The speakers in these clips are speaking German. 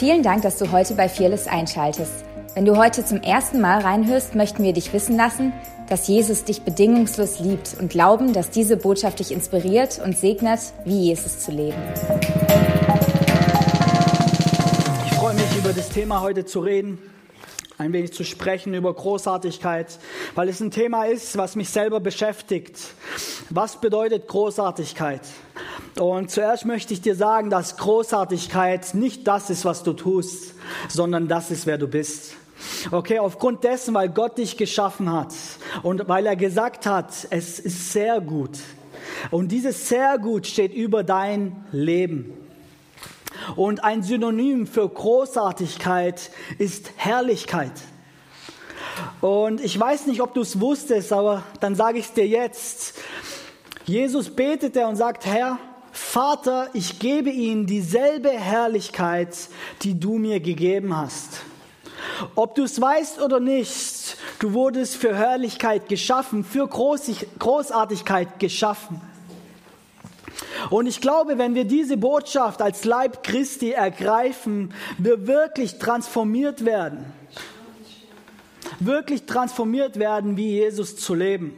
Vielen Dank, dass du heute bei Fearless einschaltest. Wenn du heute zum ersten Mal reinhörst, möchten wir dich wissen lassen, dass Jesus dich bedingungslos liebt und glauben, dass diese Botschaft dich inspiriert und segnet, wie Jesus zu leben. Ich freue mich, über das Thema heute zu reden, ein wenig zu sprechen über Großartigkeit, weil es ein Thema ist, was mich selber beschäftigt. Was bedeutet Großartigkeit? Und zuerst möchte ich dir sagen, dass Großartigkeit nicht das ist, was du tust, sondern das ist, wer du bist. Okay, aufgrund dessen, weil Gott dich geschaffen hat und weil er gesagt hat, es ist sehr gut. Und dieses sehr gut steht über dein Leben. Und ein Synonym für Großartigkeit ist Herrlichkeit. Und ich weiß nicht, ob du es wusstest, aber dann sage ich es dir jetzt. Jesus betete und sagt, Herr, Vater, ich gebe ihnen dieselbe Herrlichkeit, die du mir gegeben hast. Ob du es weißt oder nicht, du wurdest für Herrlichkeit geschaffen, für Großartigkeit geschaffen. Und ich glaube, wenn wir diese Botschaft als Leib Christi ergreifen, wir wirklich transformiert werden. Wirklich transformiert werden, wie Jesus zu leben.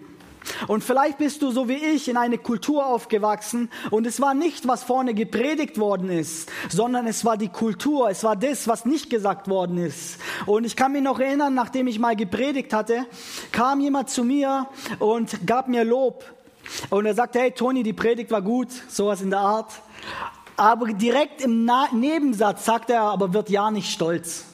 Und vielleicht bist du so wie ich in eine Kultur aufgewachsen und es war nicht, was vorne gepredigt worden ist, sondern es war die Kultur, es war das, was nicht gesagt worden ist. Und ich kann mich noch erinnern, nachdem ich mal gepredigt hatte, kam jemand zu mir und gab mir Lob. Und er sagte, hey Toni, die Predigt war gut, sowas in der Art. Aber direkt im Nebensatz sagt er, aber wird ja nicht stolz.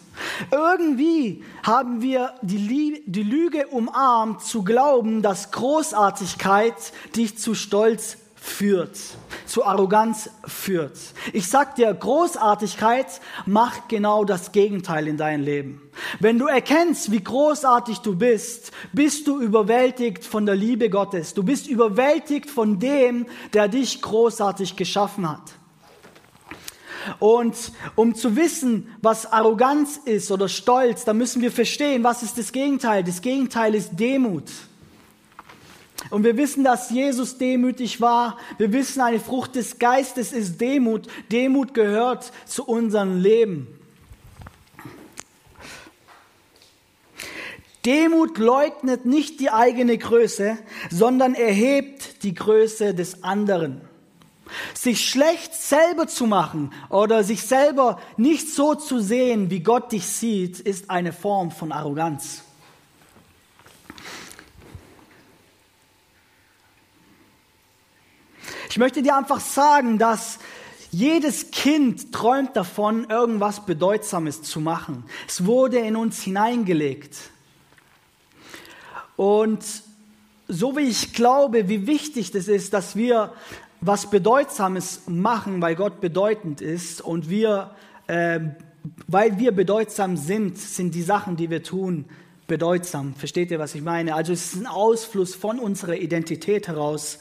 Irgendwie haben wir die, die Lüge umarmt, zu glauben, dass Großartigkeit dich zu Stolz führt, zu Arroganz führt. Ich sag dir, Großartigkeit macht genau das Gegenteil in deinem Leben. Wenn du erkennst, wie großartig du bist, bist du überwältigt von der Liebe Gottes. Du bist überwältigt von dem, der dich großartig geschaffen hat. Und um zu wissen, was Arroganz ist oder Stolz, da müssen wir verstehen, was ist das Gegenteil. Das Gegenteil ist Demut. Und wir wissen, dass Jesus demütig war. Wir wissen, eine Frucht des Geistes ist Demut. Demut gehört zu unserem Leben. Demut leugnet nicht die eigene Größe, sondern erhebt die Größe des anderen. Sich schlecht selber zu machen oder sich selber nicht so zu sehen, wie Gott dich sieht, ist eine Form von Arroganz. Ich möchte dir einfach sagen, dass jedes Kind träumt davon, irgendwas Bedeutsames zu machen. Es wurde in uns hineingelegt. Und so wie ich glaube, wie wichtig das ist, dass wir was Bedeutsames machen, weil Gott bedeutend ist und wir, äh, weil wir bedeutsam sind, sind die Sachen, die wir tun, bedeutsam. Versteht ihr, was ich meine? Also es ist ein Ausfluss von unserer Identität heraus.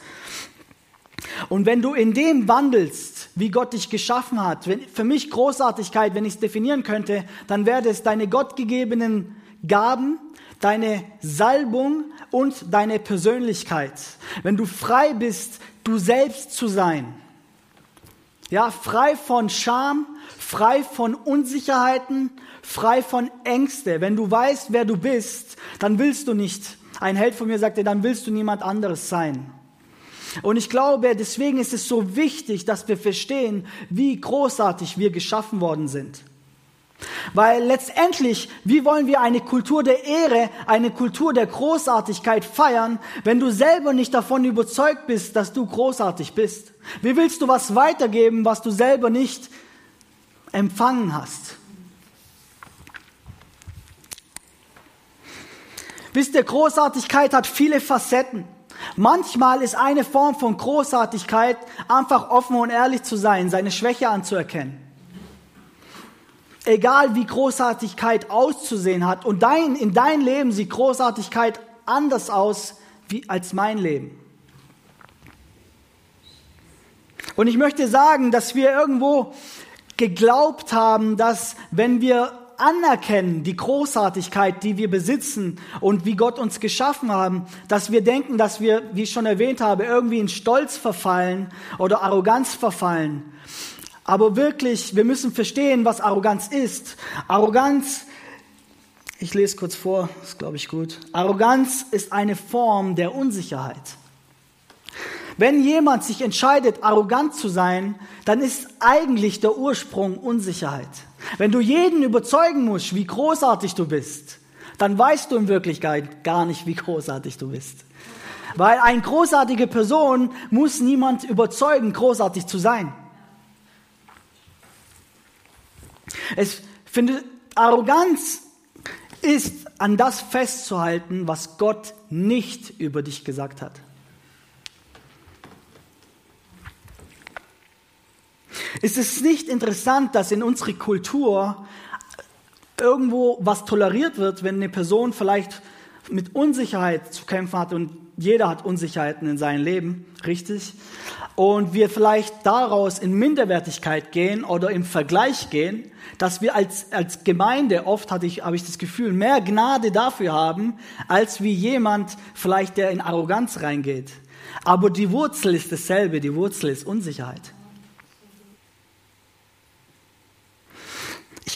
Und wenn du in dem wandelst, wie Gott dich geschaffen hat, wenn, für mich Großartigkeit, wenn ich es definieren könnte, dann wäre es deine gottgegebenen Gaben, deine Salbung und deine Persönlichkeit. Wenn du frei bist, du selbst zu sein. Ja, frei von Scham, frei von Unsicherheiten, frei von Ängste. Wenn du weißt, wer du bist, dann willst du nicht. Ein Held von mir sagte, dann willst du niemand anderes sein. Und ich glaube, deswegen ist es so wichtig, dass wir verstehen, wie großartig wir geschaffen worden sind. Weil letztendlich, wie wollen wir eine Kultur der Ehre, eine Kultur der Großartigkeit feiern, wenn du selber nicht davon überzeugt bist, dass du großartig bist? Wie willst du was weitergeben, was du selber nicht empfangen hast? Wisst ihr, Großartigkeit hat viele Facetten. Manchmal ist eine Form von Großartigkeit einfach offen und ehrlich zu sein, seine Schwäche anzuerkennen egal wie Großartigkeit auszusehen hat, und dein, in dein Leben sieht Großartigkeit anders aus wie als mein Leben. Und ich möchte sagen, dass wir irgendwo geglaubt haben, dass wenn wir anerkennen die Großartigkeit, die wir besitzen und wie Gott uns geschaffen haben, dass wir denken, dass wir, wie ich schon erwähnt habe, irgendwie in Stolz verfallen oder Arroganz verfallen. Aber wirklich, wir müssen verstehen, was Arroganz ist. Arroganz, ich lese kurz vor, ist glaube ich gut. Arroganz ist eine Form der Unsicherheit. Wenn jemand sich entscheidet, arrogant zu sein, dann ist eigentlich der Ursprung Unsicherheit. Wenn du jeden überzeugen musst, wie großartig du bist, dann weißt du in Wirklichkeit gar nicht, wie großartig du bist. Weil eine großartige Person muss niemand überzeugen, großartig zu sein. Es finde, Arroganz ist an das festzuhalten, was Gott nicht über dich gesagt hat. Ist es nicht interessant, dass in unserer Kultur irgendwo was toleriert wird, wenn eine Person vielleicht mit Unsicherheit zu kämpfen hat und jeder hat Unsicherheiten in seinem Leben, richtig? Und wir vielleicht daraus in Minderwertigkeit gehen oder im Vergleich gehen, dass wir als, als Gemeinde oft, hatte ich, habe ich das Gefühl, mehr Gnade dafür haben, als wie jemand vielleicht, der in Arroganz reingeht. Aber die Wurzel ist dasselbe, die Wurzel ist Unsicherheit.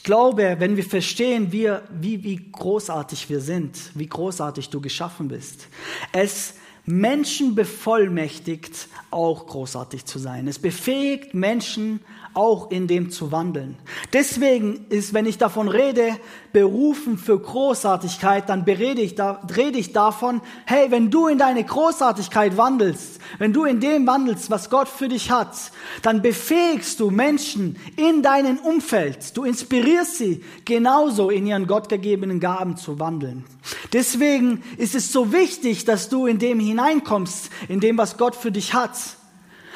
Ich glaube, wenn wir verstehen, wie, wie, wie großartig wir sind, wie großartig du geschaffen bist, es Menschen bevollmächtigt, auch großartig zu sein. Es befähigt Menschen, auch in dem zu wandeln. Deswegen ist, wenn ich davon rede, berufen für Großartigkeit, dann berede ich da, rede ich davon, hey, wenn du in deine Großartigkeit wandelst, wenn du in dem wandelst, was Gott für dich hat, dann befähigst du Menschen in deinem Umfeld. Du inspirierst sie genauso in ihren gottgegebenen Gaben zu wandeln. Deswegen ist es so wichtig, dass du in dem hineinkommst, in dem, was Gott für dich hat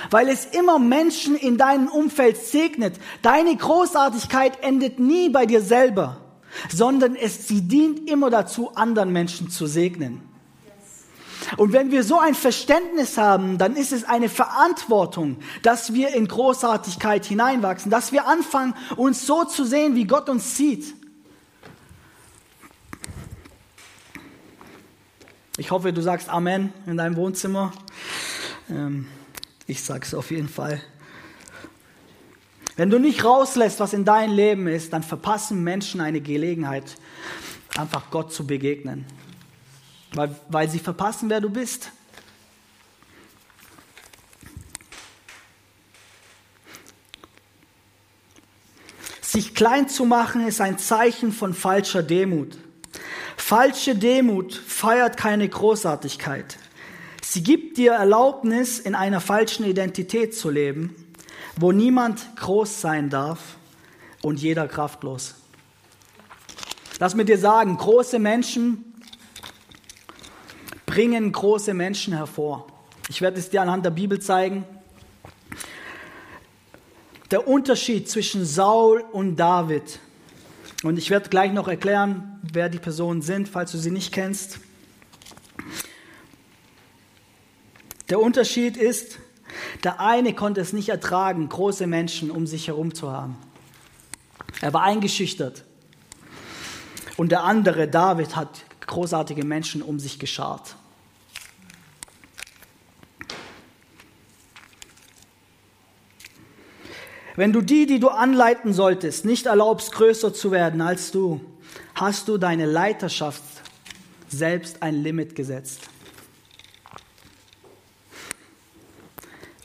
weil es immer Menschen in deinem Umfeld segnet. Deine Großartigkeit endet nie bei dir selber, sondern es, sie dient immer dazu, anderen Menschen zu segnen. Und wenn wir so ein Verständnis haben, dann ist es eine Verantwortung, dass wir in Großartigkeit hineinwachsen, dass wir anfangen, uns so zu sehen, wie Gott uns sieht. Ich hoffe, du sagst Amen in deinem Wohnzimmer. Ähm ich sage es auf jeden Fall. Wenn du nicht rauslässt, was in deinem Leben ist, dann verpassen Menschen eine Gelegenheit, einfach Gott zu begegnen. Weil, weil sie verpassen, wer du bist. Sich klein zu machen ist ein Zeichen von falscher Demut. Falsche Demut feiert keine Großartigkeit. Sie gibt dir Erlaubnis, in einer falschen Identität zu leben, wo niemand groß sein darf und jeder kraftlos. Lass mir dir sagen, große Menschen bringen große Menschen hervor. Ich werde es dir anhand der Bibel zeigen. Der Unterschied zwischen Saul und David. Und ich werde gleich noch erklären, wer die Personen sind, falls du sie nicht kennst. Der Unterschied ist, der eine konnte es nicht ertragen, große Menschen um sich herum zu haben. Er war eingeschüchtert. Und der andere, David, hat großartige Menschen um sich geschart. Wenn du die, die du anleiten solltest, nicht erlaubst, größer zu werden als du, hast du deine Leiterschaft selbst ein Limit gesetzt.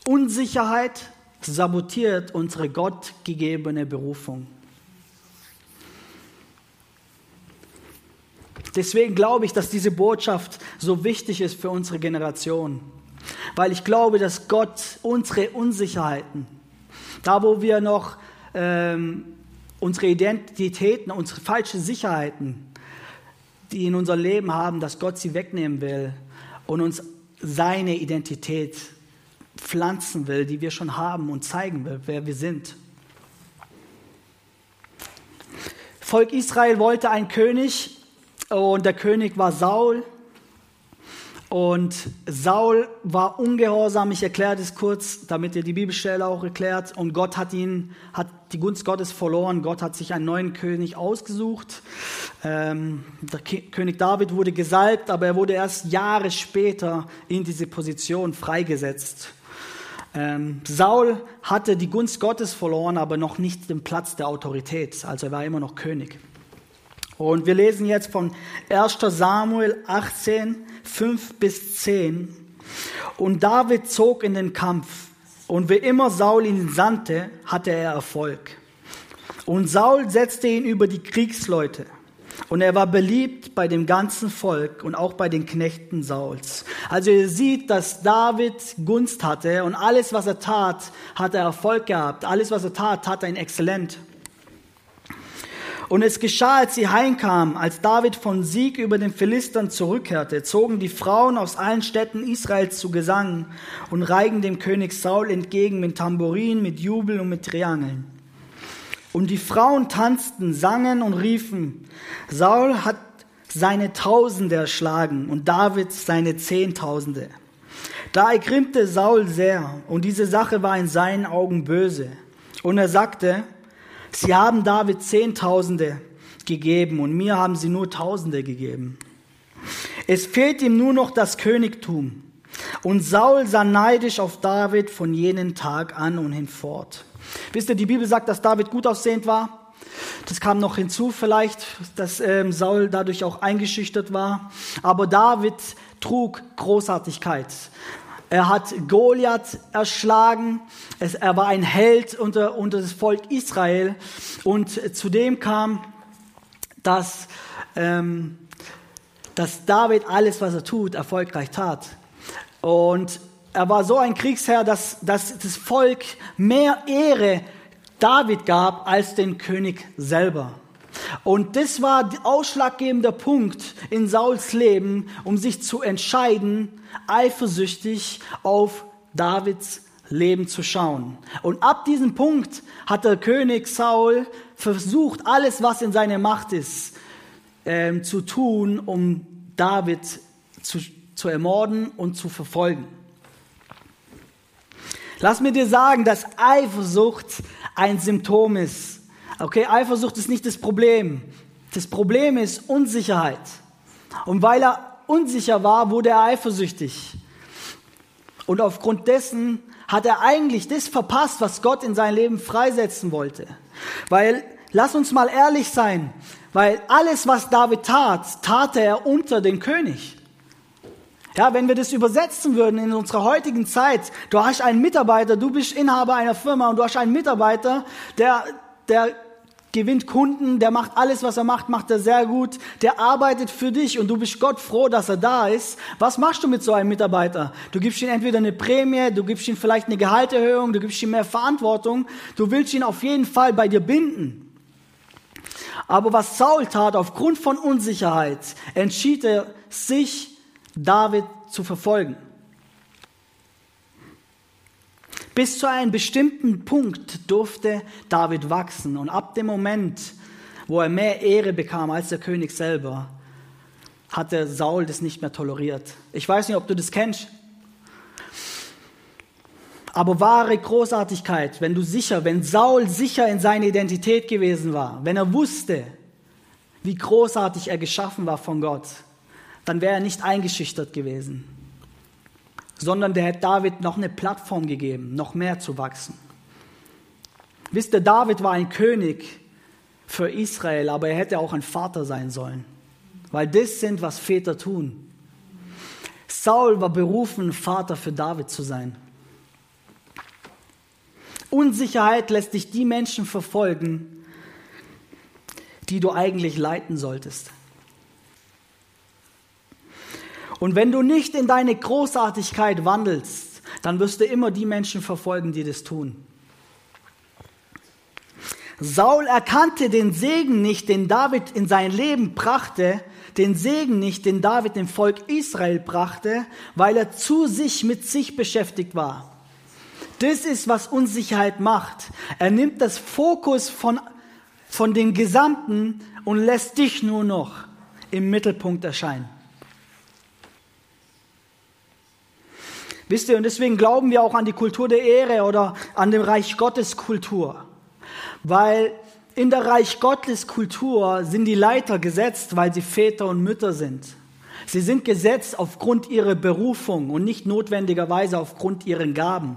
Unsicherheit sabotiert unsere gottgegebene Berufung. Deswegen glaube ich, dass diese Botschaft so wichtig ist für unsere Generation. Weil ich glaube, dass Gott unsere Unsicherheiten, da wo wir noch ähm, unsere Identitäten, unsere falschen Sicherheiten, die in unser Leben haben, dass Gott sie wegnehmen will und uns seine Identität pflanzen will, die wir schon haben und zeigen will, wer wir sind. Volk Israel wollte einen König und der König war Saul. Und Saul war ungehorsam, ich erkläre das kurz, damit ihr die Bibelstelle auch erklärt. Und Gott hat ihn, hat die Gunst Gottes verloren. Gott hat sich einen neuen König ausgesucht. Ähm, der König David wurde gesalbt, aber er wurde erst Jahre später in diese Position freigesetzt. Ähm, Saul hatte die Gunst Gottes verloren, aber noch nicht den Platz der Autorität. Also er war immer noch König. Und wir lesen jetzt von 1 Samuel 18, 5 bis 10. Und David zog in den Kampf. Und wie immer Saul ihn sandte, hatte er Erfolg. Und Saul setzte ihn über die Kriegsleute. Und er war beliebt bei dem ganzen Volk und auch bei den Knechten Sauls. Also ihr seht, dass David Gunst hatte und alles, was er tat, hat er Erfolg gehabt. Alles, was er tat, tat er ihn exzellent. Und es geschah, als sie heimkamen, als David von Sieg über den Philistern zurückkehrte, zogen die Frauen aus allen Städten Israels zu Gesang und reigen dem König Saul entgegen mit Tambourin, mit Jubel und mit Triangeln. Und die Frauen tanzten, sangen und riefen, Saul hat seine Tausende erschlagen und David seine Zehntausende. Da ergrimmte Saul sehr und diese Sache war in seinen Augen böse. Und er sagte, sie haben David Zehntausende gegeben und mir haben sie nur Tausende gegeben. Es fehlt ihm nur noch das Königtum. Und Saul sah neidisch auf David von jenen Tag an und hinfort. Wisst ihr, die Bibel sagt, dass David gut aussehend war. Das kam noch hinzu vielleicht, dass ähm, Saul dadurch auch eingeschüchtert war. Aber David trug Großartigkeit. Er hat Goliath erschlagen. Es, er war ein Held unter, unter das Volk Israel. Und zudem kam, dass, ähm, dass David alles, was er tut, erfolgreich tat. Und er war so ein Kriegsherr, dass, dass das Volk mehr Ehre David gab als den König selber. Und das war der ausschlaggebende Punkt in Sauls Leben, um sich zu entscheiden, eifersüchtig auf Davids Leben zu schauen. Und ab diesem Punkt hat der König Saul versucht, alles, was in seiner Macht ist, ähm, zu tun, um David zu, zu ermorden und zu verfolgen. Lass mir dir sagen, dass Eifersucht ein Symptom ist. Okay, Eifersucht ist nicht das Problem. Das Problem ist Unsicherheit. Und weil er unsicher war, wurde er eifersüchtig. Und aufgrund dessen hat er eigentlich das verpasst, was Gott in sein Leben freisetzen wollte. Weil, lass uns mal ehrlich sein, weil alles, was David tat, tat er unter den König. Ja, wenn wir das übersetzen würden in unserer heutigen Zeit, du hast einen Mitarbeiter, du bist Inhaber einer Firma und du hast einen Mitarbeiter, der, der gewinnt Kunden, der macht alles, was er macht, macht er sehr gut, der arbeitet für dich und du bist Gott froh, dass er da ist. Was machst du mit so einem Mitarbeiter? Du gibst ihm entweder eine Prämie, du gibst ihm vielleicht eine Gehalterhöhung, du gibst ihm mehr Verantwortung, du willst ihn auf jeden Fall bei dir binden. Aber was Saul tat, aufgrund von Unsicherheit, entschied er sich, David zu verfolgen. Bis zu einem bestimmten Punkt durfte David wachsen und ab dem Moment, wo er mehr Ehre bekam als der König selber, hatte Saul das nicht mehr toleriert. Ich weiß nicht, ob du das kennst. Aber wahre Großartigkeit, wenn du sicher, wenn Saul sicher in seiner Identität gewesen war, wenn er wusste, wie großartig er geschaffen war von Gott, dann wäre er nicht eingeschüchtert gewesen, sondern der hätte David noch eine Plattform gegeben, noch mehr zu wachsen. Wisst ihr, David war ein König für Israel, aber er hätte auch ein Vater sein sollen, weil das sind, was Väter tun. Saul war berufen, Vater für David zu sein. Unsicherheit lässt dich die Menschen verfolgen, die du eigentlich leiten solltest. Und wenn du nicht in deine Großartigkeit wandelst, dann wirst du immer die Menschen verfolgen, die das tun. Saul erkannte den Segen nicht, den David in sein Leben brachte, den Segen nicht, den David dem Volk Israel brachte, weil er zu sich mit sich beschäftigt war. Das ist, was Unsicherheit macht. Er nimmt das Fokus von, von dem Gesamten und lässt dich nur noch im Mittelpunkt erscheinen. Wisst ihr, und deswegen glauben wir auch an die Kultur der Ehre oder an dem Reich Gottes Kultur. Weil in der Reich Gottes Kultur sind die Leiter gesetzt, weil sie Väter und Mütter sind. Sie sind gesetzt aufgrund ihrer Berufung und nicht notwendigerweise aufgrund ihren Gaben.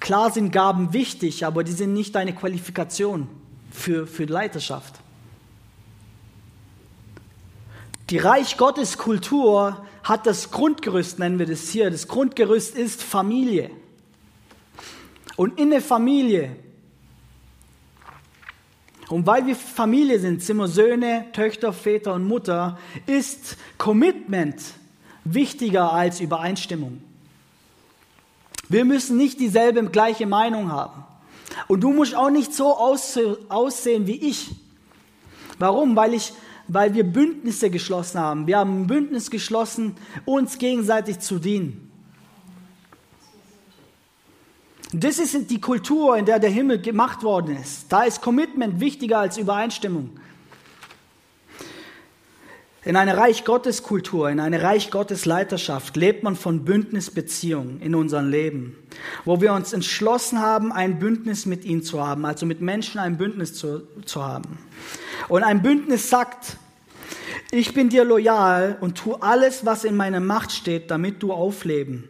Klar sind Gaben wichtig, aber die sind nicht deine Qualifikation für, für Leiterschaft. Die Reich Gottes Kultur hat das Grundgerüst, nennen wir das hier. Das Grundgerüst ist Familie. Und in der Familie, und weil wir Familie sind, sind wir Söhne, Töchter, Väter und Mutter, ist Commitment wichtiger als Übereinstimmung. Wir müssen nicht dieselbe gleiche Meinung haben. Und du musst auch nicht so aussehen wie ich. Warum? Weil ich weil wir Bündnisse geschlossen haben. Wir haben ein Bündnis geschlossen, uns gegenseitig zu dienen. Das ist die Kultur, in der der Himmel gemacht worden ist. Da ist Commitment wichtiger als Übereinstimmung. In einer Reich Gottes Kultur, in einer Reich Gottes Leiterschaft lebt man von Bündnisbeziehungen in unserem Leben, wo wir uns entschlossen haben, ein Bündnis mit ihnen zu haben, also mit Menschen ein Bündnis zu, zu haben. Und ein Bündnis sagt, ich bin dir loyal und tu alles, was in meiner Macht steht, damit du aufleben,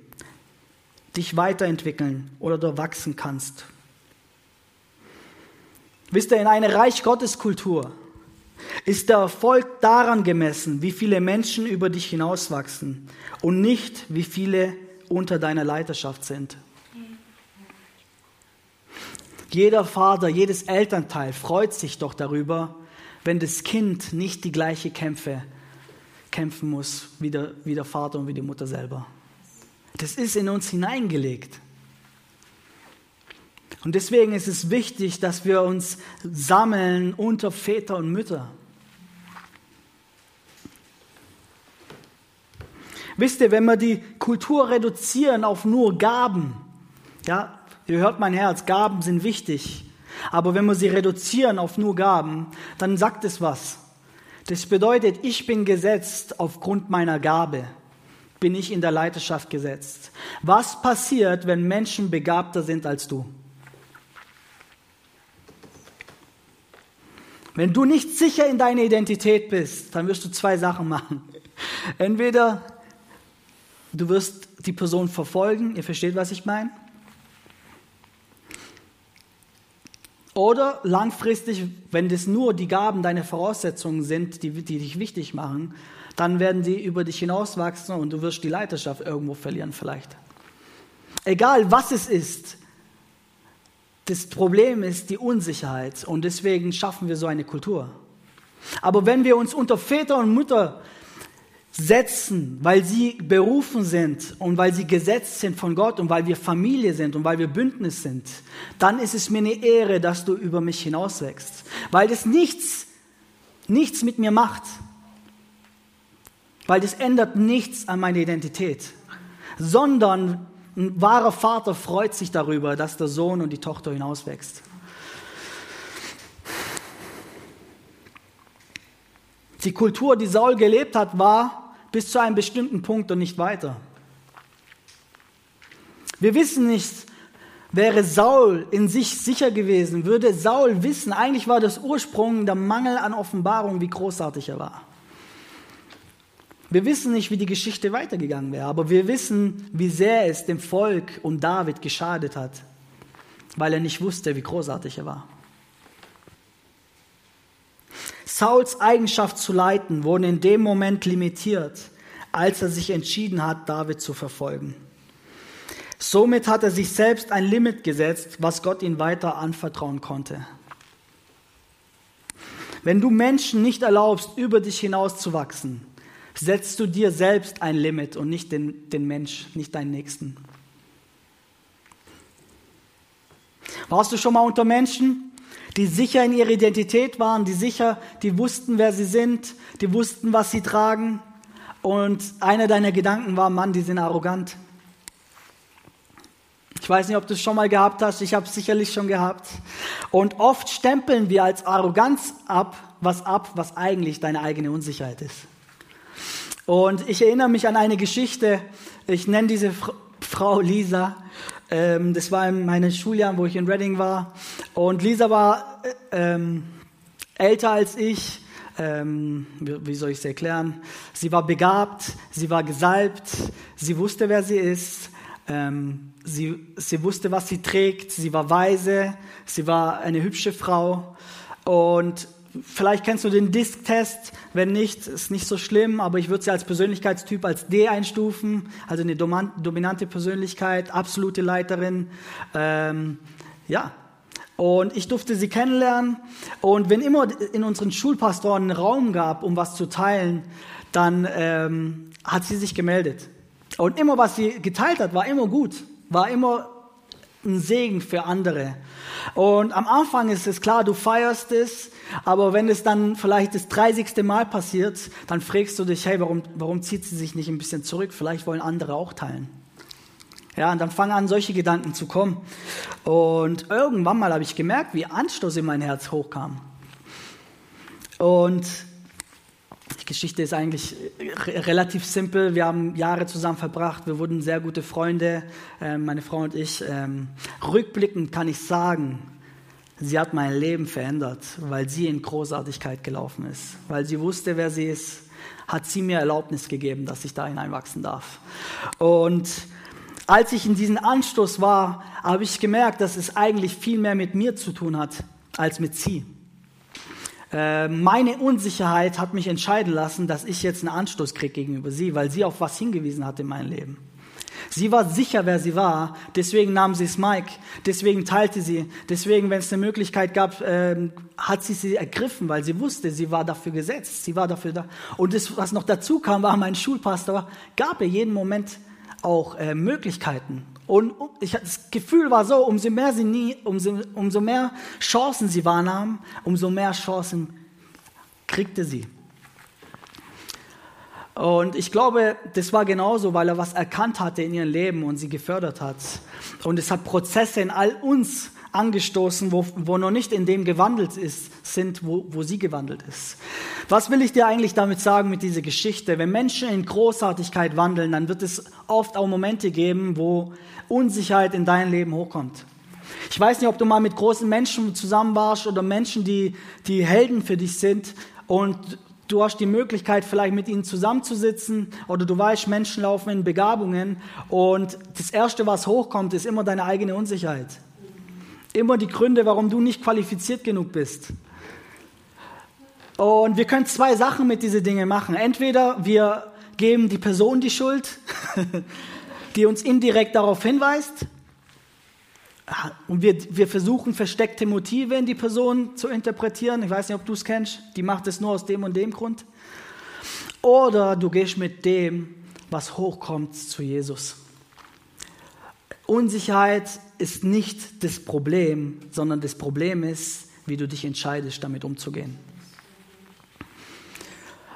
dich weiterentwickeln oder du wachsen kannst. Wisst ihr, in einer Reich Gottes Kultur ist der Erfolg daran gemessen, wie viele Menschen über dich hinauswachsen und nicht, wie viele unter deiner Leiterschaft sind. Jeder Vater, jedes Elternteil freut sich doch darüber, wenn das Kind nicht die gleiche Kämpfe kämpfen muss wie der, wie der Vater und wie die Mutter selber. Das ist in uns hineingelegt. Und deswegen ist es wichtig, dass wir uns sammeln unter Väter und Mütter. Wisst ihr, wenn wir die Kultur reduzieren auf nur Gaben, ja, ihr hört mein Herz, Gaben sind wichtig, aber wenn wir sie reduzieren auf nur Gaben, dann sagt es was. Das bedeutet, ich bin gesetzt aufgrund meiner Gabe, bin ich in der Leiterschaft gesetzt. Was passiert, wenn Menschen begabter sind als du? Wenn du nicht sicher in deiner Identität bist, dann wirst du zwei Sachen machen. Entweder du wirst die Person verfolgen, ihr versteht, was ich meine, Oder langfristig, wenn das nur die Gaben, deine Voraussetzungen sind, die, die dich wichtig machen, dann werden die über dich hinauswachsen und du wirst die Leiterschaft irgendwo verlieren vielleicht. Egal was es ist, das Problem ist die Unsicherheit und deswegen schaffen wir so eine Kultur. Aber wenn wir uns unter Väter und Mütter setzen, weil sie berufen sind und weil sie gesetzt sind von Gott und weil wir Familie sind und weil wir Bündnis sind, dann ist es mir eine Ehre, dass du über mich hinauswächst, weil das nichts, nichts mit mir macht, weil das ändert nichts an meiner Identität, sondern ein wahrer Vater freut sich darüber, dass der Sohn und die Tochter hinauswächst. Die Kultur, die Saul gelebt hat, war, bis zu einem bestimmten Punkt und nicht weiter. Wir wissen nicht, wäre Saul in sich sicher gewesen, würde Saul wissen, eigentlich war das Ursprung der Mangel an Offenbarung, wie großartig er war. Wir wissen nicht, wie die Geschichte weitergegangen wäre, aber wir wissen, wie sehr es dem Volk und David geschadet hat, weil er nicht wusste, wie großartig er war. Sauls Eigenschaft zu leiten wurde in dem Moment limitiert, als er sich entschieden hat, David zu verfolgen. Somit hat er sich selbst ein Limit gesetzt, was Gott ihm weiter anvertrauen konnte. Wenn du Menschen nicht erlaubst, über dich hinauszuwachsen, setzt du dir selbst ein Limit und nicht den, den Mensch, nicht deinen Nächsten. Warst du schon mal unter Menschen, die sicher in ihrer Identität waren, die sicher, die wussten, wer sie sind, die wussten, was sie tragen. Und einer deiner Gedanken war, Mann, die sind arrogant. Ich weiß nicht, ob du es schon mal gehabt hast, ich habe es sicherlich schon gehabt. Und oft stempeln wir als Arroganz ab, was ab, was eigentlich deine eigene Unsicherheit ist. Und ich erinnere mich an eine Geschichte, ich nenne diese Frau Lisa, ähm, das war in meinem Schuljahr, wo ich in Reading war. Und Lisa war äh, ähm, älter als ich. Ähm, wie, wie soll ich es erklären? Sie war begabt, sie war gesalbt, sie wusste, wer sie ist. Ähm, sie, sie wusste, was sie trägt. Sie war weise. Sie war eine hübsche Frau. Und vielleicht kennst du den Disk-Test. Wenn nicht, ist nicht so schlimm. Aber ich würde sie als Persönlichkeitstyp als D einstufen. Also eine dominante Persönlichkeit, absolute Leiterin. Ähm, ja, und ich durfte sie kennenlernen. Und wenn immer in unseren Schulpastoren Raum gab, um was zu teilen, dann ähm, hat sie sich gemeldet. Und immer, was sie geteilt hat, war immer gut, war immer ein Segen für andere. Und am Anfang ist es klar, du feierst es, aber wenn es dann vielleicht das 30. Mal passiert, dann fragst du dich, hey, warum, warum zieht sie sich nicht ein bisschen zurück? Vielleicht wollen andere auch teilen. Ja, und dann fangen an, solche Gedanken zu kommen. Und irgendwann mal habe ich gemerkt, wie Anstoß in mein Herz hochkam. Und die Geschichte ist eigentlich relativ simpel. Wir haben Jahre zusammen verbracht. Wir wurden sehr gute Freunde, ähm, meine Frau und ich. Ähm, rückblickend kann ich sagen, sie hat mein Leben verändert, weil sie in Großartigkeit gelaufen ist. Weil sie wusste, wer sie ist, hat sie mir Erlaubnis gegeben, dass ich da hineinwachsen darf. Und als ich in diesem Anstoß war, habe ich gemerkt, dass es eigentlich viel mehr mit mir zu tun hat als mit sie. Äh, meine Unsicherheit hat mich entscheiden lassen, dass ich jetzt einen Anstoß kriege gegenüber sie, weil sie auf was hingewiesen hat in meinem Leben. Sie war sicher, wer sie war, deswegen nahm sie es Mike, deswegen teilte sie, deswegen, wenn es eine Möglichkeit gab, äh, hat sie sie ergriffen, weil sie wusste, sie war dafür gesetzt, sie war dafür da. Und das, was noch dazu kam, war mein Schulpastor, gab ihr jeden Moment auch äh, Möglichkeiten. Und ich, das Gefühl war so, umso mehr, sie nie, umso, umso mehr Chancen sie wahrnahm, umso mehr Chancen kriegte sie. Und ich glaube, das war genauso, weil er was erkannt hatte in ihrem Leben und sie gefördert hat. Und es hat Prozesse in all uns angestoßen, wo, wo noch nicht in dem gewandelt ist, sind, wo, wo sie gewandelt ist. Was will ich dir eigentlich damit sagen mit dieser Geschichte? Wenn Menschen in Großartigkeit wandeln, dann wird es oft auch Momente geben, wo Unsicherheit in dein Leben hochkommt. Ich weiß nicht, ob du mal mit großen Menschen zusammen warst oder Menschen, die, die Helden für dich sind und du hast die Möglichkeit, vielleicht mit ihnen zusammenzusitzen oder du weißt, Menschen laufen in Begabungen und das Erste, was hochkommt, ist immer deine eigene Unsicherheit. Immer die Gründe, warum du nicht qualifiziert genug bist. Und wir können zwei Sachen mit diesen Dingen machen. Entweder wir geben die Person die Schuld, die uns indirekt darauf hinweist, und wir, wir versuchen versteckte Motive in die Person zu interpretieren. Ich weiß nicht, ob du es kennst. Die macht es nur aus dem und dem Grund. Oder du gehst mit dem, was hochkommt, zu Jesus. Unsicherheit ist nicht das Problem, sondern das Problem ist, wie du dich entscheidest, damit umzugehen.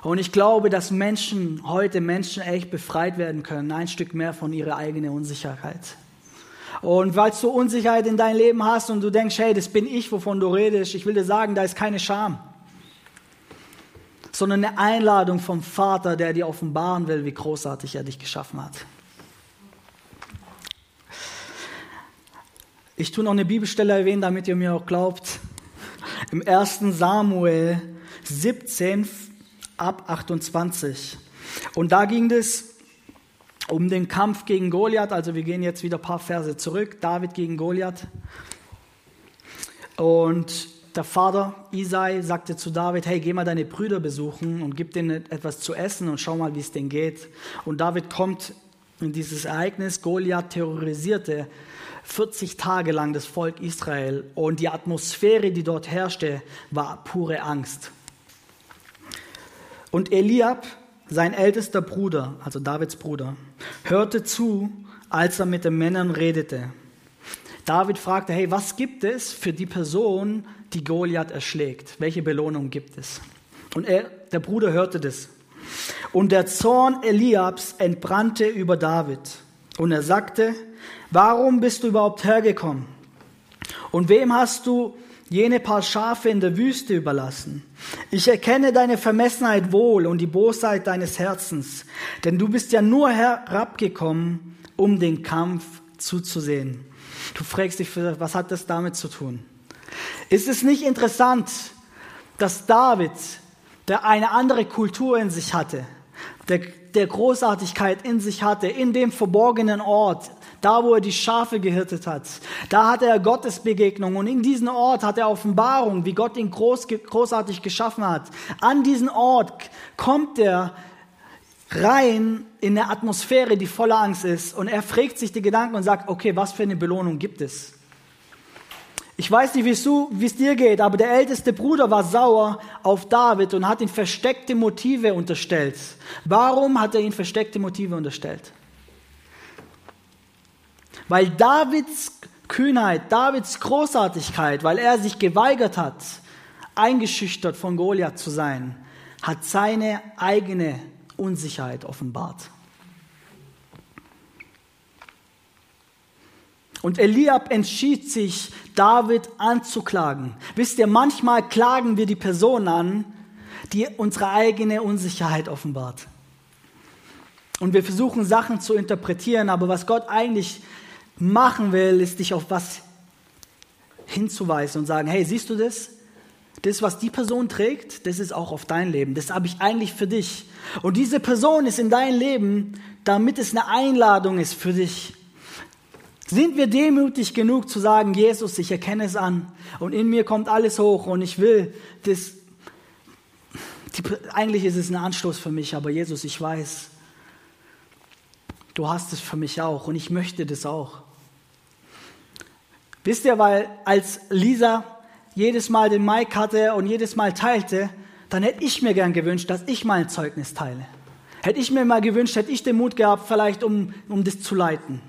Und ich glaube, dass Menschen, heute Menschen echt befreit werden können, ein Stück mehr von ihrer eigenen Unsicherheit. Und weil du Unsicherheit in deinem Leben hast und du denkst, hey, das bin ich, wovon du redest, ich will dir sagen, da ist keine Scham, sondern eine Einladung vom Vater, der dir offenbaren will, wie großartig er dich geschaffen hat. Ich tue noch eine Bibelstelle erwähnen, damit ihr mir auch glaubt. Im 1. Samuel 17 ab 28. Und da ging es um den Kampf gegen Goliath. Also wir gehen jetzt wieder ein paar Verse zurück. David gegen Goliath. Und der Vater Isai sagte zu David, hey, geh mal deine Brüder besuchen und gib denen etwas zu essen und schau mal, wie es denen geht. Und David kommt in dieses Ereignis. Goliath terrorisierte 40 Tage lang das Volk Israel und die Atmosphäre, die dort herrschte, war pure Angst. Und Eliab, sein ältester Bruder, also Davids Bruder, hörte zu, als er mit den Männern redete. David fragte, hey, was gibt es für die Person, die Goliath erschlägt? Welche Belohnung gibt es? Und er, der Bruder hörte das. Und der Zorn Eliabs entbrannte über David. Und er sagte, Warum bist du überhaupt hergekommen? Und wem hast du jene paar Schafe in der Wüste überlassen? Ich erkenne deine Vermessenheit wohl und die Bosheit deines Herzens, denn du bist ja nur herabgekommen, um den Kampf zuzusehen. Du fragst dich, was hat das damit zu tun? Ist es nicht interessant, dass David, der eine andere Kultur in sich hatte, der, der Großartigkeit in sich hatte, in dem verborgenen Ort, da wo er die Schafe gehirtet hat. Da hatte er Gottes Begegnung und in diesem Ort hat er Offenbarung, wie Gott ihn groß, großartig geschaffen hat. An diesen Ort kommt er rein in eine Atmosphäre, die voller Angst ist und er fragt sich die Gedanken und sagt, okay, was für eine Belohnung gibt es? Ich weiß nicht, wie es dir geht, aber der älteste Bruder war sauer auf David und hat ihm versteckte Motive unterstellt. Warum hat er ihm versteckte Motive unterstellt? Weil Davids Kühnheit, Davids Großartigkeit, weil er sich geweigert hat, eingeschüchtert von Goliath zu sein, hat seine eigene Unsicherheit offenbart. Und Eliab entschied sich, David anzuklagen. Wisst ihr, manchmal klagen wir die Person an, die unsere eigene Unsicherheit offenbart. Und wir versuchen Sachen zu interpretieren, aber was Gott eigentlich machen will, ist dich auf was hinzuweisen und sagen, hey, siehst du das? Das, was die Person trägt, das ist auch auf dein Leben. Das habe ich eigentlich für dich. Und diese Person ist in dein Leben, damit es eine Einladung ist für dich. Sind wir demütig genug zu sagen, Jesus, ich erkenne es an und in mir kommt alles hoch und ich will das. Die, eigentlich ist es ein Anstoß für mich, aber Jesus, ich weiß, du hast es für mich auch und ich möchte das auch. Wisst ihr, weil als Lisa jedes Mal den Mike hatte und jedes Mal teilte, dann hätte ich mir gern gewünscht, dass ich mal ein Zeugnis teile. Hätte ich mir mal gewünscht, hätte ich den Mut gehabt, vielleicht um, um das zu leiten.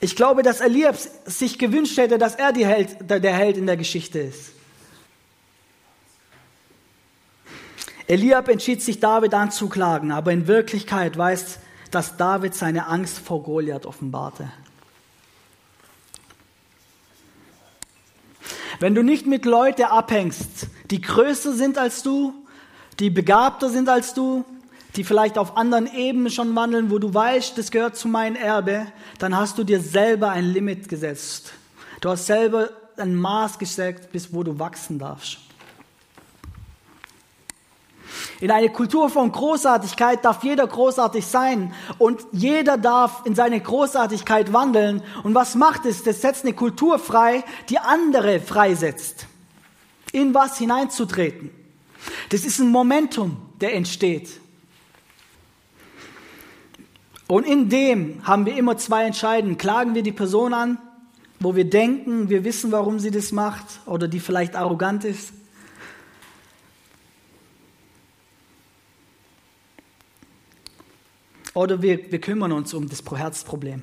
Ich glaube, dass Eliab sich gewünscht hätte, dass er Held, der Held in der Geschichte ist. Eliab entschied sich, David anzuklagen, aber in Wirklichkeit weiß, dass David seine Angst vor Goliath offenbarte. Wenn du nicht mit Leuten abhängst, die größer sind als du, die begabter sind als du, die vielleicht auf anderen Ebenen schon wandeln, wo du weißt, das gehört zu meinem Erbe, dann hast du dir selber ein Limit gesetzt. Du hast selber ein Maß gesetzt, bis wo du wachsen darfst. In eine Kultur von Großartigkeit darf jeder großartig sein und jeder darf in seine Großartigkeit wandeln. Und was macht es? Das setzt eine Kultur frei, die andere freisetzt, in was hineinzutreten. Das ist ein Momentum, der entsteht. Und in dem haben wir immer zwei Entscheiden. Klagen wir die Person an, wo wir denken, wir wissen, warum sie das macht oder die vielleicht arrogant ist. Oder wir, wir kümmern uns um das Herzproblem.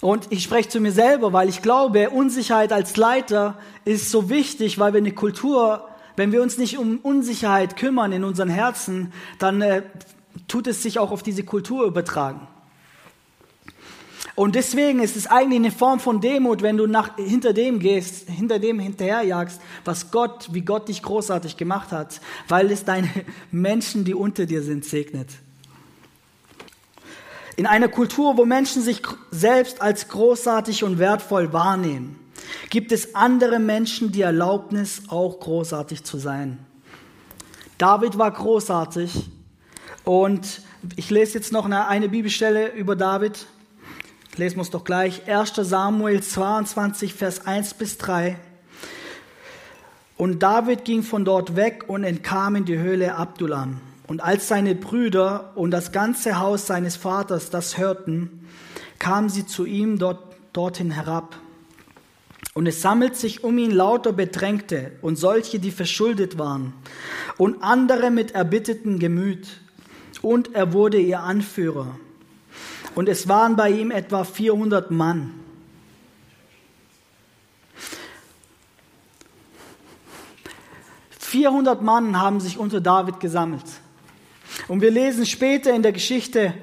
Und ich spreche zu mir selber, weil ich glaube, Unsicherheit als Leiter ist so wichtig, weil wir eine Kultur wenn wir uns nicht um Unsicherheit kümmern in unseren Herzen, dann äh, tut es sich auch auf diese Kultur übertragen. Und deswegen ist es eigentlich eine Form von Demut, wenn du nach, hinter dem gehst, hinter dem hinterherjagst, was Gott, wie Gott dich großartig gemacht hat, weil es deine Menschen, die unter dir sind, segnet. In einer Kultur, wo Menschen sich selbst als großartig und wertvoll wahrnehmen, gibt es andere Menschen die Erlaubnis, auch großartig zu sein. David war großartig und ich lese jetzt noch eine, eine Bibelstelle über David. Lesen wir es doch gleich. 1. Samuel 22, Vers 1 bis 3. Und David ging von dort weg und entkam in die Höhle Abdullam. Und als seine Brüder und das ganze Haus seines Vaters das hörten, kamen sie zu ihm dort, dorthin herab. Und es sammelt sich um ihn lauter Bedrängte und solche, die verschuldet waren, und andere mit erbittertem Gemüt. Und er wurde ihr Anführer. Und es waren bei ihm etwa 400 Mann. Vierhundert Mann haben sich unter David gesammelt. Und wir lesen später in der Geschichte,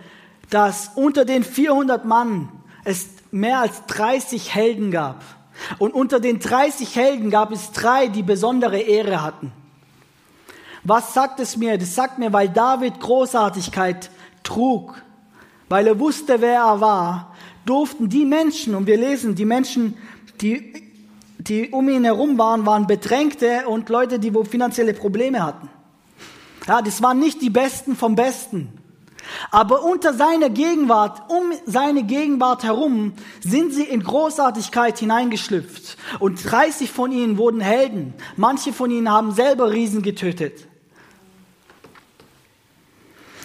dass unter den 400 Mann es mehr als 30 Helden gab. Und unter den 30 Helden gab es drei, die besondere Ehre hatten. Was sagt es mir? Das sagt mir, weil David Großartigkeit trug, weil er wusste, wer er war, durften die Menschen, und wir lesen, die Menschen, die die um ihn herum waren, waren Bedrängte und Leute, die wo finanzielle Probleme hatten. Ja, das waren nicht die Besten vom Besten. Aber unter seiner Gegenwart, um seine Gegenwart herum, sind sie in Großartigkeit hineingeschlüpft. Und 30 von ihnen wurden Helden. Manche von ihnen haben selber Riesen getötet.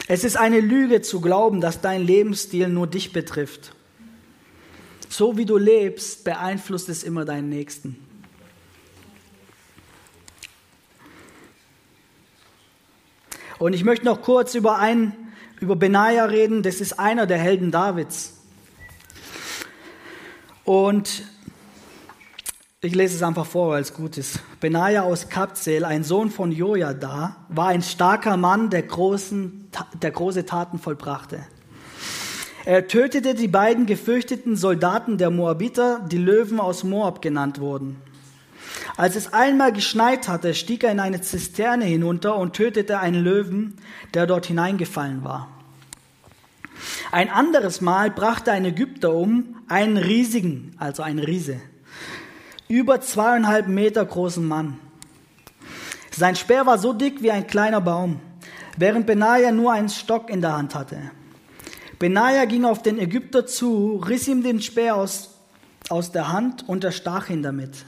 Es ist eine Lüge zu glauben, dass dein Lebensstil nur dich betrifft. So wie du lebst, beeinflusst es immer deinen Nächsten. Und ich möchte noch kurz über einen, über Benaja reden. Das ist einer der Helden Davids. Und ich lese es einfach vor, weil es gut ist. Benaja aus Kapzel, ein Sohn von Jojada, war ein starker Mann, der, großen, der große Taten vollbrachte. Er tötete die beiden gefürchteten Soldaten der Moabiter, die Löwen aus Moab genannt wurden. Als es einmal geschneit hatte, stieg er in eine Zisterne hinunter und tötete einen Löwen, der dort hineingefallen war. Ein anderes Mal brachte ein Ägypter um einen riesigen, also einen Riese, über zweieinhalb Meter großen Mann. Sein Speer war so dick wie ein kleiner Baum, während Benaja nur einen Stock in der Hand hatte. Benaja ging auf den Ägypter zu, riss ihm den Speer aus, aus der Hand und erstach ihn damit.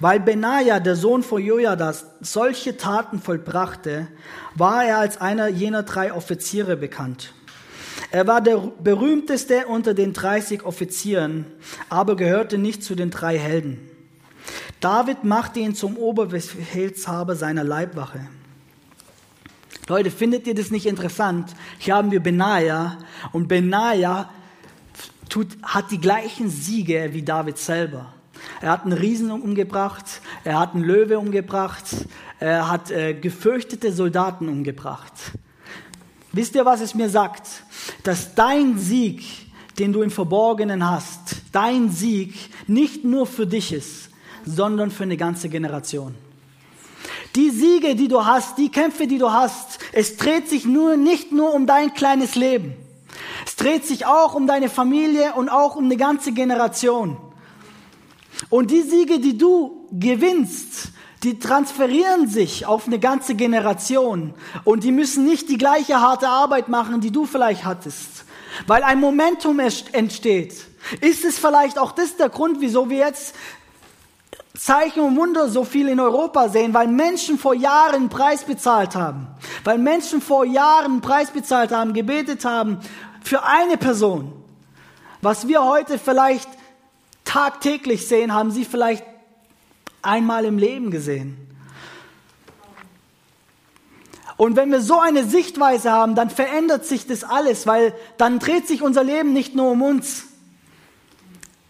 Weil Benaja, der Sohn von Jojadas, solche Taten vollbrachte, war er als einer jener drei Offiziere bekannt. Er war der berühmteste unter den 30 Offizieren, aber gehörte nicht zu den drei Helden. David machte ihn zum Oberbefehlshaber seiner Leibwache. Leute, findet ihr das nicht interessant? Hier haben wir Benaja und Benaja tut, hat die gleichen Siege wie David selber. Er hat einen Riesen umgebracht, er hat einen Löwe umgebracht, er hat äh, gefürchtete Soldaten umgebracht. Wisst ihr, was es mir sagt? Dass dein Sieg, den du im Verborgenen hast, dein Sieg nicht nur für dich ist, sondern für eine ganze Generation. Die Siege, die du hast, die Kämpfe, die du hast, es dreht sich nur, nicht nur um dein kleines Leben. Es dreht sich auch um deine Familie und auch um eine ganze Generation. Und die Siege, die du gewinnst, die transferieren sich auf eine ganze Generation. Und die müssen nicht die gleiche harte Arbeit machen, die du vielleicht hattest. Weil ein Momentum entsteht. Ist es vielleicht auch das der Grund, wieso wir jetzt Zeichen und Wunder so viel in Europa sehen, weil Menschen vor Jahren Preis bezahlt haben. Weil Menschen vor Jahren Preis bezahlt haben, gebetet haben für eine Person. Was wir heute vielleicht tagtäglich sehen, haben sie vielleicht einmal im Leben gesehen. Und wenn wir so eine Sichtweise haben, dann verändert sich das alles, weil dann dreht sich unser Leben nicht nur um uns,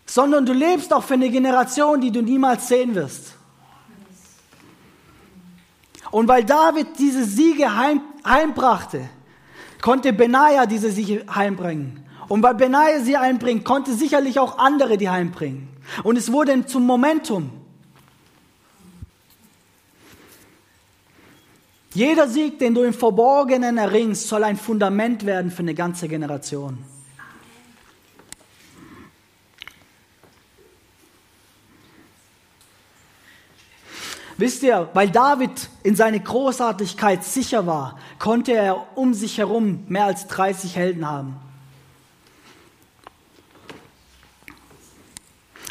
sondern du lebst auch für eine Generation, die du niemals sehen wirst. Und weil David diese Siege heim, heimbrachte, konnte Benaja diese Siege heimbringen. Und weil Benaja sie heimbringt, konnte sicherlich auch andere die heimbringen. Und es wurde zum Momentum. Jeder Sieg, den du im Verborgenen erringst, soll ein Fundament werden für eine ganze Generation. Wisst ihr, weil David in seine Großartigkeit sicher war, konnte er um sich herum mehr als 30 Helden haben.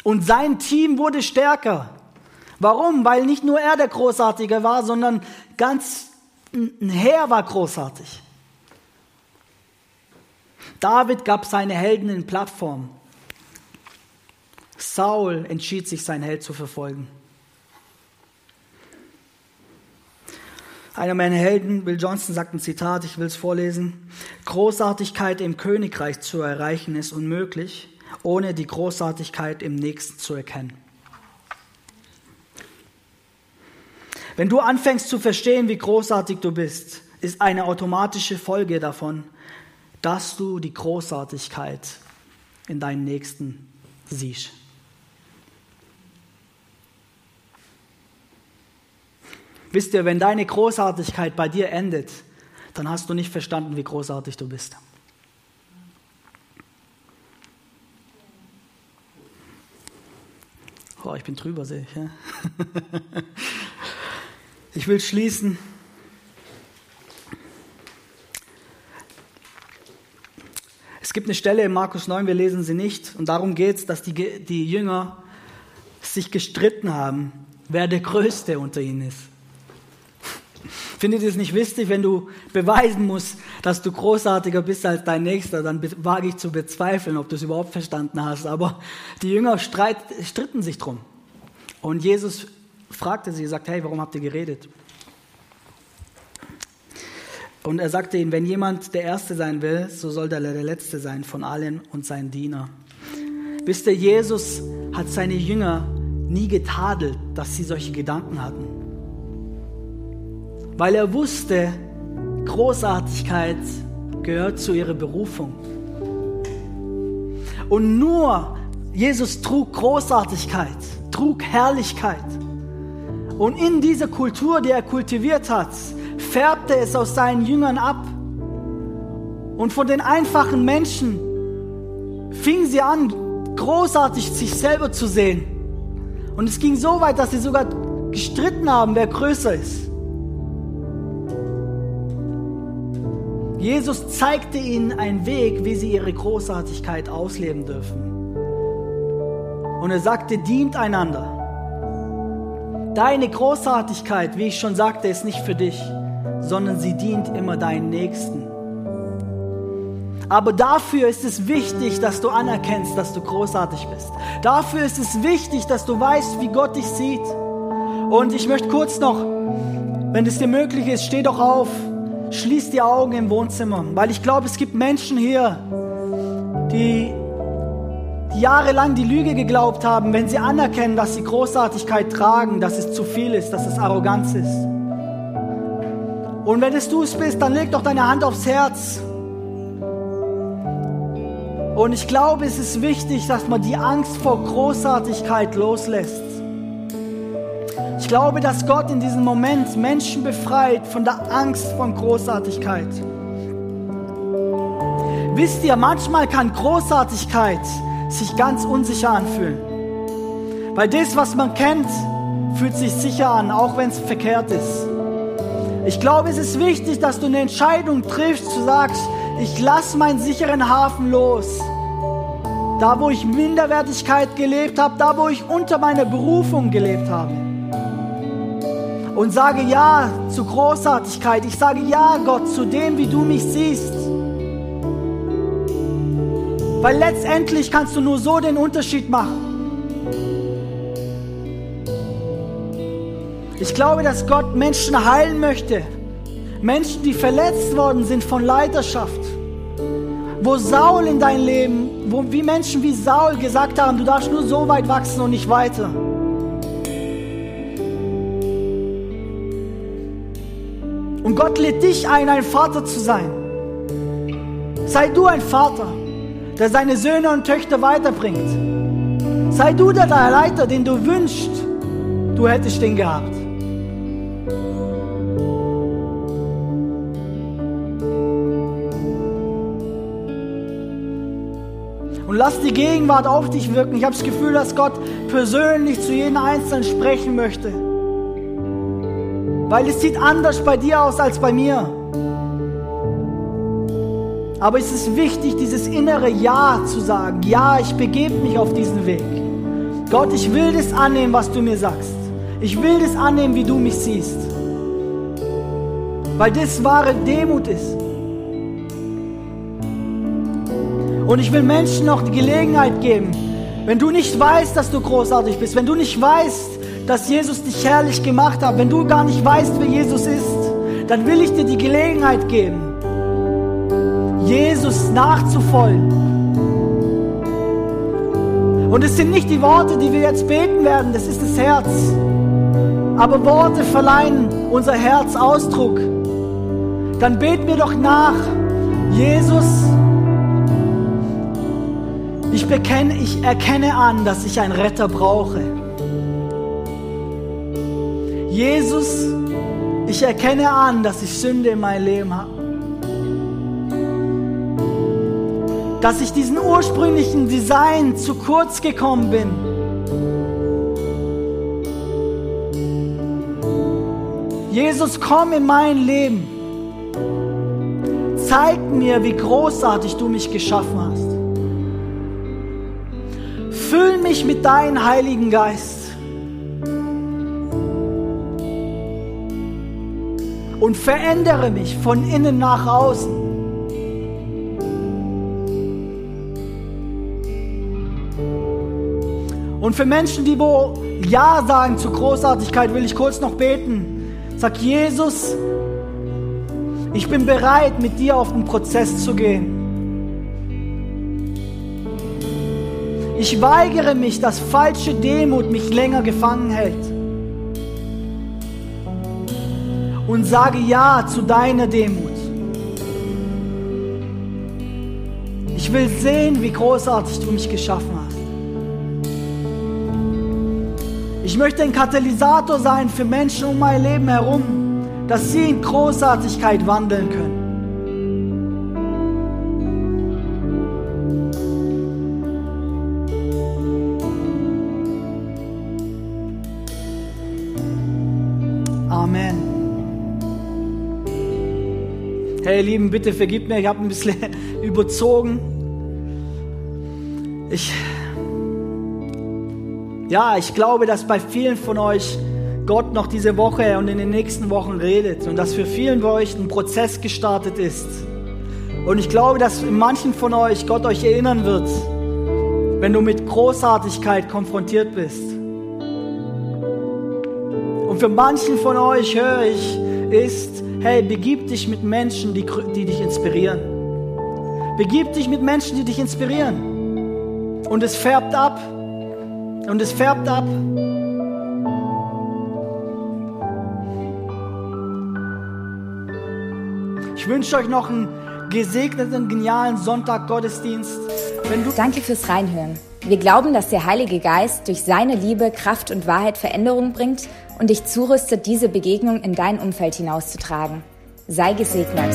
Und sein Team wurde stärker. Warum? Weil nicht nur er der Großartige war, sondern ganz ein Heer war großartig. David gab seine Helden in Plattform. Saul entschied sich, sein Held zu verfolgen. Einer meiner Helden, Bill Johnson, sagt ein Zitat, ich will es vorlesen. Großartigkeit im Königreich zu erreichen ist unmöglich, ohne die Großartigkeit im Nächsten zu erkennen. Wenn du anfängst zu verstehen, wie großartig du bist, ist eine automatische Folge davon, dass du die Großartigkeit in deinem Nächsten siehst. Wisst ihr, wenn deine Großartigkeit bei dir endet, dann hast du nicht verstanden, wie großartig du bist. Wow, ich bin drüber, sehe ich. Ja? ich will schließen. Es gibt eine Stelle in Markus 9, wir lesen sie nicht, und darum geht es, dass die, die Jünger sich gestritten haben, wer der Größte unter ihnen ist. Findet ihr es nicht wichtig, wenn du beweisen musst, dass du großartiger bist als dein Nächster, dann wage ich zu bezweifeln, ob du es überhaupt verstanden hast. Aber die Jünger streit, stritten sich drum. Und Jesus fragte sie, sagt, hey, warum habt ihr geredet? Und er sagte ihnen, wenn jemand der Erste sein will, so soll der der Letzte sein von allen und sein Diener. Wisst ihr, Jesus hat seine Jünger nie getadelt, dass sie solche Gedanken hatten. Weil er wusste, Großartigkeit gehört zu ihrer Berufung. Und nur Jesus trug Großartigkeit, trug Herrlichkeit. Und in dieser Kultur, die er kultiviert hat, färbte es aus seinen Jüngern ab. Und von den einfachen Menschen fingen sie an, großartig sich selber zu sehen. Und es ging so weit, dass sie sogar gestritten haben, wer größer ist. Jesus zeigte ihnen einen Weg, wie sie ihre Großartigkeit ausleben dürfen. Und er sagte, dient einander. Deine Großartigkeit, wie ich schon sagte, ist nicht für dich sondern sie dient immer deinen Nächsten. Aber dafür ist es wichtig, dass du anerkennst, dass du großartig bist. Dafür ist es wichtig, dass du weißt, wie Gott dich sieht. Und ich möchte kurz noch, wenn es dir möglich ist, steh doch auf, schließ die Augen im Wohnzimmer, weil ich glaube, es gibt Menschen hier, die, die jahrelang die Lüge geglaubt haben, wenn sie anerkennen, dass sie Großartigkeit tragen, dass es zu viel ist, dass es Arroganz ist. Und wenn es du es bist, dann leg doch deine Hand aufs Herz. Und ich glaube, es ist wichtig, dass man die Angst vor Großartigkeit loslässt. Ich glaube, dass Gott in diesem Moment Menschen befreit von der Angst von Großartigkeit. Wisst ihr, manchmal kann Großartigkeit sich ganz unsicher anfühlen. Weil das, was man kennt, fühlt sich sicher an, auch wenn es verkehrt ist. Ich glaube, es ist wichtig, dass du eine Entscheidung triffst, du sagst, ich lasse meinen sicheren Hafen los. Da, wo ich Minderwertigkeit gelebt habe, da, wo ich unter meiner Berufung gelebt habe. Und sage Ja zu Großartigkeit. Ich sage Ja, Gott, zu dem, wie du mich siehst. Weil letztendlich kannst du nur so den Unterschied machen. Ich glaube, dass Gott Menschen heilen möchte. Menschen, die verletzt worden sind von Leiterschaft. Wo Saul in dein Leben, wo wie Menschen wie Saul gesagt haben, du darfst nur so weit wachsen und nicht weiter. Und Gott lädt dich ein, ein Vater zu sein. Sei du ein Vater, der seine Söhne und Töchter weiterbringt. Sei du der Leiter, den du wünschst, du hättest den gehabt. lass die Gegenwart auf dich wirken. Ich habe das Gefühl, dass Gott persönlich zu jedem Einzelnen sprechen möchte. Weil es sieht anders bei dir aus als bei mir. Aber es ist wichtig, dieses innere Ja zu sagen. Ja, ich begebe mich auf diesen Weg. Gott, ich will das annehmen, was du mir sagst. Ich will das annehmen, wie du mich siehst. Weil das wahre Demut ist. Und ich will Menschen noch die Gelegenheit geben, wenn du nicht weißt, dass du großartig bist, wenn du nicht weißt, dass Jesus dich herrlich gemacht hat, wenn du gar nicht weißt, wer Jesus ist, dann will ich dir die Gelegenheit geben, Jesus nachzufolgen. Und es sind nicht die Worte, die wir jetzt beten werden, das ist das Herz. Aber Worte verleihen unser Herz Ausdruck. Dann beten wir doch nach, Jesus, ich, bekenne, ich erkenne an, dass ich einen Retter brauche. Jesus, ich erkenne an, dass ich Sünde in meinem Leben habe. Dass ich diesen ursprünglichen Design zu kurz gekommen bin. Jesus, komm in mein Leben. Zeig mir, wie großartig du mich geschaffen hast. Füll mich mit deinem Heiligen Geist. Und verändere mich von innen nach außen. Und für Menschen, die wo Ja sagen zu Großartigkeit, will ich kurz noch beten. Sag Jesus, ich bin bereit, mit dir auf den Prozess zu gehen. Ich weigere mich, dass falsche Demut mich länger gefangen hält. Und sage Ja zu deiner Demut. Ich will sehen, wie großartig du mich geschaffen hast. Ich möchte ein Katalysator sein für Menschen um mein Leben herum, dass sie in Großartigkeit wandeln können. Hey, ihr Lieben, bitte vergib mir, ich habe ein bisschen überzogen. Ich ja, ich glaube, dass bei vielen von euch Gott noch diese Woche und in den nächsten Wochen redet und dass für vielen von euch ein Prozess gestartet ist. Und ich glaube, dass in manchen von euch Gott euch erinnern wird, wenn du mit Großartigkeit konfrontiert bist. Und für manchen von euch höre ich, ist, hey, begib dich mit Menschen, die, die dich inspirieren. Begib dich mit Menschen, die dich inspirieren. Und es färbt ab. Und es färbt ab. Ich wünsche euch noch einen gesegneten, genialen Sonntag Gottesdienst. Danke fürs Reinhören. Wir glauben, dass der Heilige Geist durch seine Liebe, Kraft und Wahrheit Veränderung bringt und dich zurüstet, diese Begegnung in dein Umfeld hinauszutragen. Sei gesegnet.